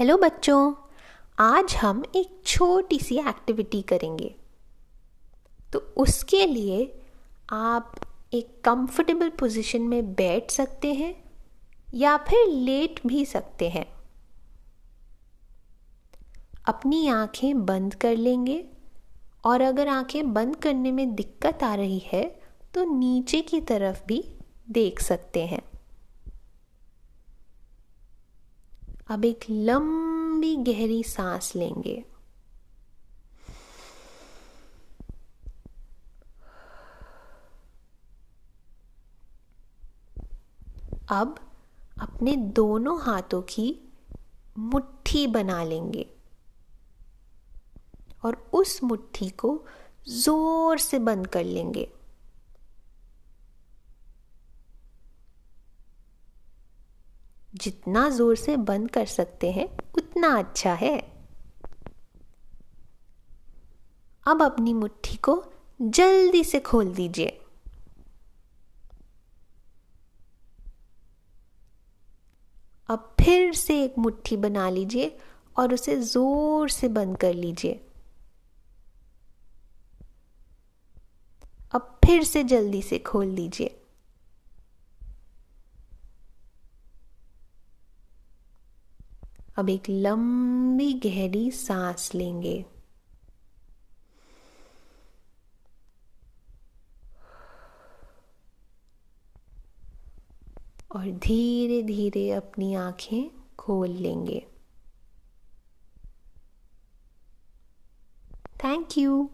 Hello बच्चों। आज हम एक छोटी सी एक्टिविटी करेंगे। तो उसके लिए आप एक कंफर्टेबल पोजीशन में बैठ सकते हैं या फिर लेट भी सकते हैं। अपनी आँखें बंद कर लेंगे और अगर आँखें बंद करने में दिक्कत आ रही है तो नीचे की तरफ़ भी देख सकते हैं। अब एक लंबी गहरी सांस लेंगे। अब अपने दोनों हाथों की मुट्ठी बना लेंगे और उस मुट्ठी को ज़ोर से बंद कर लेंगे। जितना ज़ोर से बंद कर सकते हैं, उतना अच्छा है। अब अपनी मुट्ठी को जल्दी से खोल दीजिए। अब फिर से एक मुट्ठी बना लीजिए और उसे ज़ोर से बंद कर लीजिए। अब फिर से जल्दी से खोल दीजिए। अब एक लंबी गहरी सांस लेंगे। और धीरे धीरे अपनी आँखें खोल लेंगे। Thank you